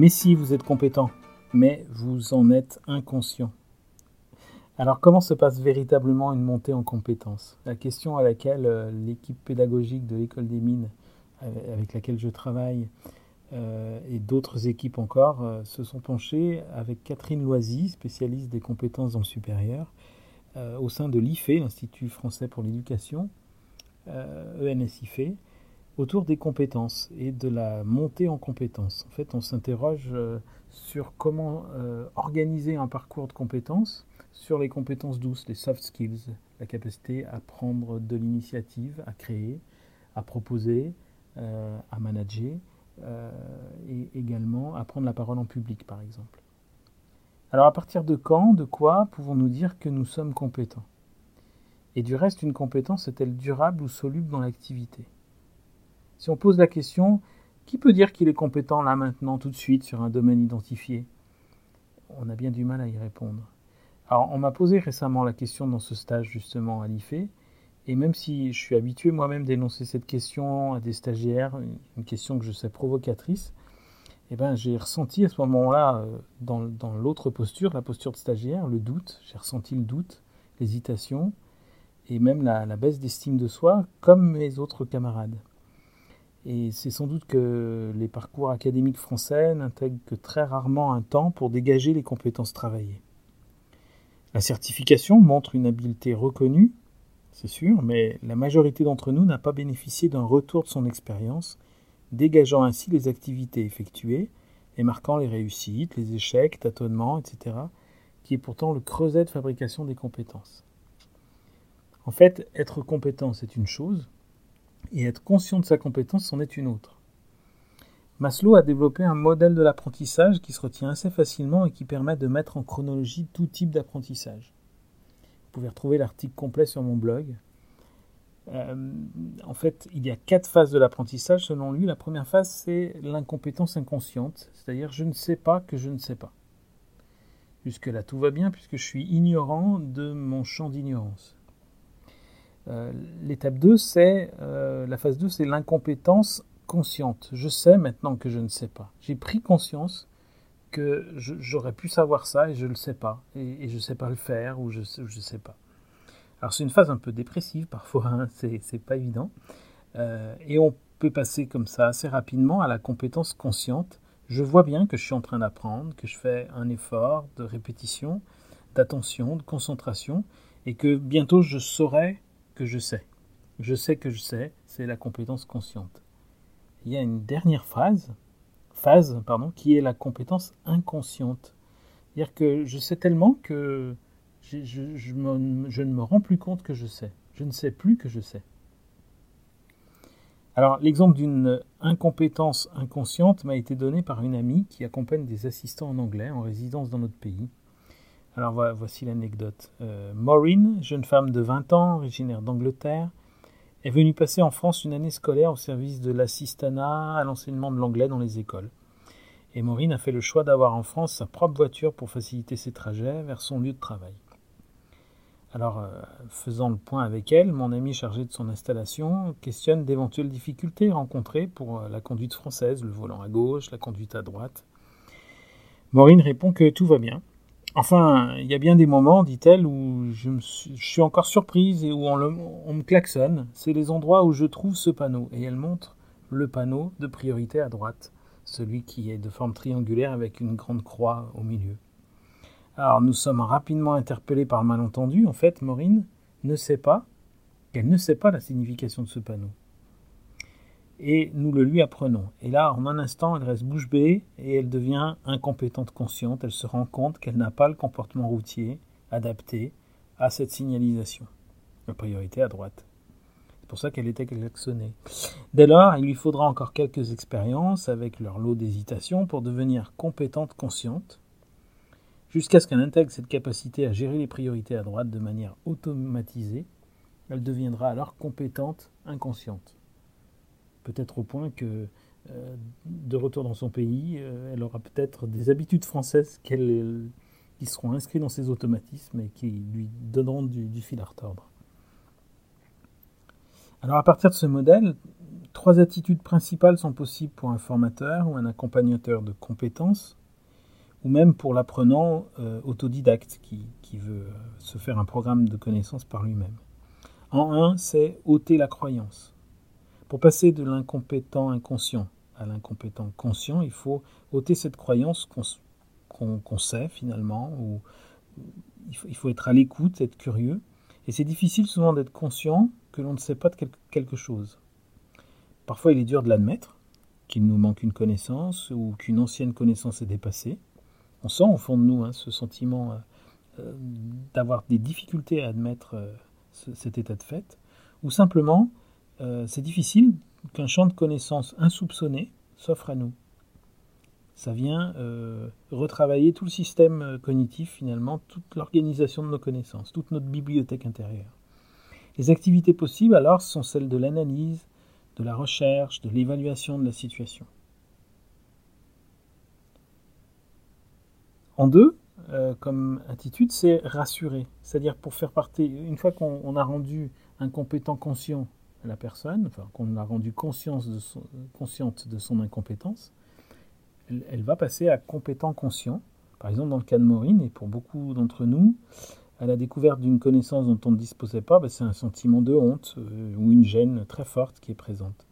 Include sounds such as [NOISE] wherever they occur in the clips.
Mais si vous êtes compétent, mais vous en êtes inconscient. Alors comment se passe véritablement une montée en compétences La question à laquelle euh, l'équipe pédagogique de l'école des mines avec laquelle je travaille euh, et d'autres équipes encore euh, se sont penchées avec Catherine Loisy, spécialiste des compétences dans le supérieur, au sein de l'IFE, l'Institut français pour l'éducation, ENSIFE, autour des compétences et de la montée en compétences. En fait, on s'interroge sur comment organiser un parcours de compétences sur les compétences douces, les soft skills, la capacité à prendre de l'initiative, à créer, à proposer, euh, à manager, euh, et également à prendre la parole en public, par exemple. Alors à partir de quand, de quoi pouvons-nous dire que nous sommes compétents? Et du reste, une compétence est-elle durable ou soluble dans l'activité? Si on pose la question, qui peut dire qu'il est compétent là maintenant, tout de suite, sur un domaine identifié? On a bien du mal à y répondre. Alors, on m'a posé récemment la question dans ce stage justement à l'IFE, et même si je suis habitué moi-même d'énoncer cette question à des stagiaires, une question que je sais provocatrice, eh ben, j'ai ressenti à ce moment-là, euh, dans, l'autre posture, la posture de stagiaire, le doute, j'ai ressenti le doute, l'hésitation, et même la, la baisse d'estime de soi, comme mes autres camarades. Et c'est sans doute que les parcours académiques français n'intègrent que très rarement un temps pour dégager les compétences travaillées. La certification montre une habileté reconnue, c'est sûr, mais la majorité d'entre nous n'a pas bénéficié d'un retour de son expérience, dégageant ainsi les activités effectuées et marquant les réussites, les échecs, tâtonnements, etc., qui est pourtant le creuset de fabrication des compétences. En fait, être compétent, c'est une chose, et être conscient de sa compétence, c'en est une autre. Maslow a développé un modèle de l'apprentissage qui se retient assez facilement et qui permet de mettre en chronologie tout type d'apprentissage. Vous pouvez retrouver l'article complet sur mon blog. Euh, en fait, il y a quatre phases de l'apprentissage selon lui. La première phase, c'est l'incompétence inconsciente, c'est-à-dire je ne sais pas que je ne sais pas. Jusque-là, tout va bien puisque je suis ignorant de mon champ d'ignorance. Euh, l'étape 2, c'est euh, la phase 2, c'est l'incompétence consciente. Je sais maintenant que je ne sais pas. J'ai pris conscience que j'aurais pu savoir ça et je ne le sais pas. Et, je ne sais pas le faire ou je ne sais pas. Alors c'est une phase un peu dépressive parfois, hein, [LAUGHS] c'est pas évident. Euh, et on peut passer comme ça assez rapidement à la compétence consciente. Je vois bien que je suis en train d'apprendre, que je fais un effort de répétition, d'attention, de concentration, et que bientôt je saurai que je sais. Je sais que je sais, c'est la compétence consciente il y a une dernière phase, phase pardon, qui est la compétence inconsciente. C'est-à-dire que je sais tellement que je, ne me rends plus compte que je sais. Je ne sais plus que je sais. Alors, l'exemple d'une incompétence inconsciente m'a été donné par une amie qui accompagne des assistants en anglais en résidence dans notre pays. Alors, voici l'anecdote. Euh, Maureen, jeune femme de 20 ans, originaire d'Angleterre, est venue passer en France une année scolaire au service de l'assistanat à l'enseignement de l'anglais dans les écoles. Et Maureen a fait le choix d'avoir en France sa propre voiture pour faciliter ses trajets vers son lieu de travail. Alors, euh, faisant le point avec elle, mon ami chargé de son installation questionne d'éventuelles difficultés rencontrées pour euh, la conduite française, le volant à gauche, la conduite à droite. Maureen répond que tout va bien, Enfin, il y a bien des moments, dit-elle, où je, suis, encore surprise et où on, me klaxonne. C'est les endroits où je trouve ce panneau. Et elle montre le panneau de priorité à droite, celui qui est de forme triangulaire avec une grande croix au milieu. Alors nous sommes rapidement interpellés par le malentendu. En fait, Maureen ne sait pas qu'elle ne sait pas la signification de ce panneau et nous le lui apprenons. Et là, en un instant, elle reste bouche bée et elle devient incompétente consciente. Elle se rend compte qu'elle n'a pas le comportement routier adapté à cette signalisation. La priorité à droite. C'est pour ça qu'elle était klaxonnée. Dès lors, il lui faudra encore quelques expériences avec leur lot d'hésitation pour devenir compétente consciente, jusqu'à ce qu'elle intègre cette capacité à gérer les priorités à droite de manière automatisée. Elle deviendra alors compétente inconsciente peut-être au point que euh, de retour dans son pays, euh, elle aura peut-être des habitudes françaises qui seront inscrites dans ses automatismes et qui lui donneront du, fil à retordre. Alors à partir de ce modèle, trois attitudes principales sont possibles pour un formateur ou un accompagnateur de compétences, ou même pour l'apprenant euh, autodidacte qui, veut se faire un programme de connaissances par lui-même. En un, c'est ôter la croyance. Pour passer de l'incompétent inconscient à l'incompétent conscient, il faut ôter cette croyance qu'on sait finalement, ou il faut, être à l'écoute, être curieux. Et c'est difficile souvent d'être conscient que l'on ne sait pas de quelque chose. Parfois, il est dur de l'admettre, qu'il nous manque une connaissance ou qu'une ancienne connaissance est dépassée. On sent au fond de nous hein, ce sentiment euh, euh, d'avoir des difficultés à admettre euh, cet état de fait, ou simplement c'est difficile qu'un champ de connaissances insoupçonné s'offre à nous. Ça vient retravailler tout le système cognitif finalement, toute l'organisation de nos connaissances, toute notre bibliothèque intérieure. Les activités possibles alors sont celles de l'analyse, de la recherche, de l'évaluation de la situation. En deux, euh, comme attitude, c'est rassurer. C'est-à-dire pour faire partie, une fois qu'on a rendu un compétent conscient la personne, qu'on a rendu consciente de son incompétence, elle, va passer à compétent conscient. Par exemple, dans le cas de Maureen, et pour beaucoup d'entre nous, à la découverte d'une connaissance dont on ne disposait pas, ben, c'est un sentiment de honte euh, ou une gêne très forte qui est présente.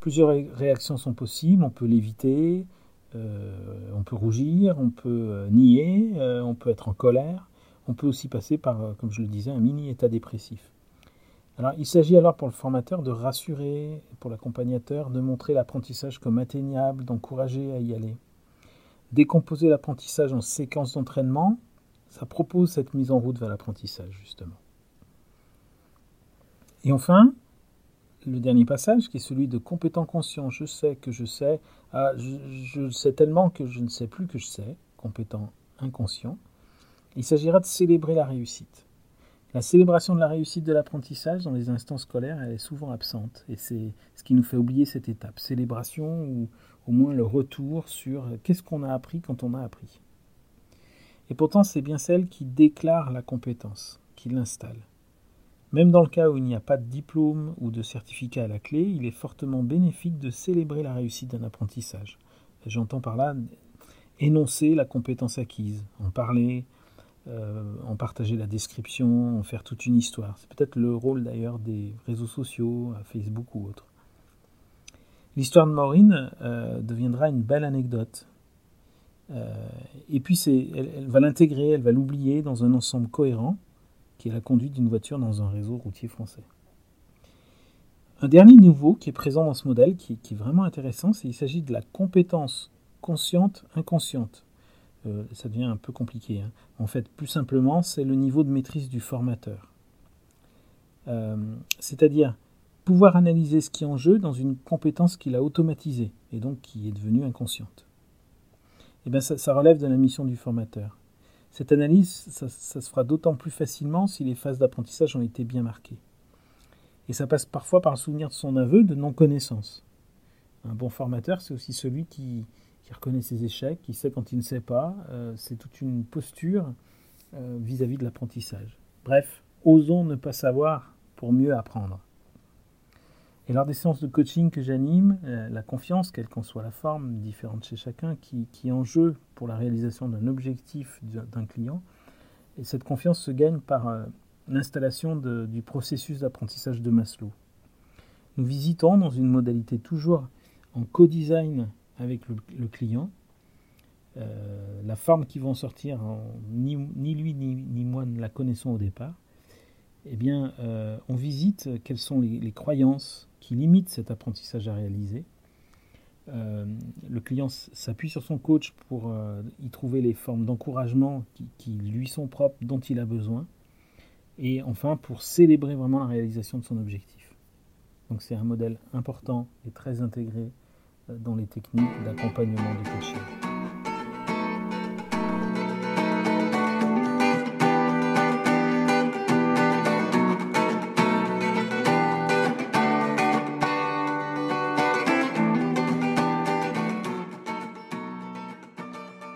Plusieurs réactions sont possibles, on peut l'éviter, euh, on peut rougir, on peut euh, nier, on peut être en colère, on peut aussi passer par, comme je le disais, un mini état dépressif. Il s'agit alors pour le formateur de rassurer, pour l'accompagnateur de montrer l'apprentissage comme atteignable, d'encourager à y aller. Décomposer l'apprentissage en séquences d'entraînement, ça propose cette mise en route vers l'apprentissage, justement. Et enfin, le dernier passage, qui est celui de compétent conscient. Je sais que je sais. Ah, je, sais tellement que je ne sais plus que je sais. Compétent inconscient. Il s'agira de célébrer la réussite. La célébration de la réussite de l'apprentissage dans les instances scolaires, elle est souvent absente. Et c'est ce qui nous fait oublier cette étape. Célébration ou au moins le retour sur qu'est-ce qu'on a appris quand on a appris. Et pourtant, c'est bien celle qui déclare la compétence, qui l'installe. Même dans le cas où il n'y a pas de diplôme ou de certificat à la clé, il est fortement bénéfique de célébrer la réussite d'un apprentissage. J'entends par là énoncer la compétence acquise, en parler, euh, en partager la description, en faire toute une histoire. C'est peut-être le rôle d'ailleurs des réseaux sociaux, Facebook ou autres. L'histoire de Maureen euh, deviendra une belle anecdote, euh, et puis elle, va l'intégrer, elle va l'oublier dans un ensemble cohérent qui est la conduite d'une voiture dans un réseau routier français. Un dernier nouveau qui est présent dans ce modèle, qui, est vraiment intéressant, c'est qu'il s'agit de la compétence consciente inconsciente. Euh, ça devient un peu compliqué. Hein. En fait, plus simplement, c'est le niveau de maîtrise du formateur. Euh, c'est-à-dire pouvoir analyser ce qui est en jeu dans une compétence qu'il a automatisée et donc qui est devenue inconsciente eh bien, ça, relève de la mission du formateur. Cette analyse, ça, se fera d'autant plus facilement si les phases d'apprentissage ont été bien marquées. Et ça passe parfois par le souvenir de son aveu de non-connaissance. Un bon formateur, c'est aussi celui qui, reconnaît ses échecs, qui sait quand il ne sait pas. Euh, c'est toute une posture vis à -vis de l'apprentissage. Bref, osons ne pas savoir pour mieux apprendre. Et lors des séances de coaching que j'anime, euh, la confiance, quelle qu'en soit la forme, différente chez chacun, qui, est en jeu pour la réalisation d'un objectif d'un client, et cette confiance se gagne par euh, l'installation du processus d'apprentissage de Maslow. Nous visitons dans une modalité toujours en co-design avec le, client. Euh, la forme qui va en sortir, ni, lui ni, moi ne la connaissons au départ. Eh bien, on visite quelles sont les croyances, qui limite cet apprentissage à réaliser. Euh, le client s'appuie sur son coach pour euh, y trouver les formes d'encouragement qui, lui sont propres, dont il a besoin. Et enfin, pour célébrer vraiment la réalisation de son objectif. Donc c'est un modèle important et très intégré euh, dans les techniques d'accompagnement du coaching.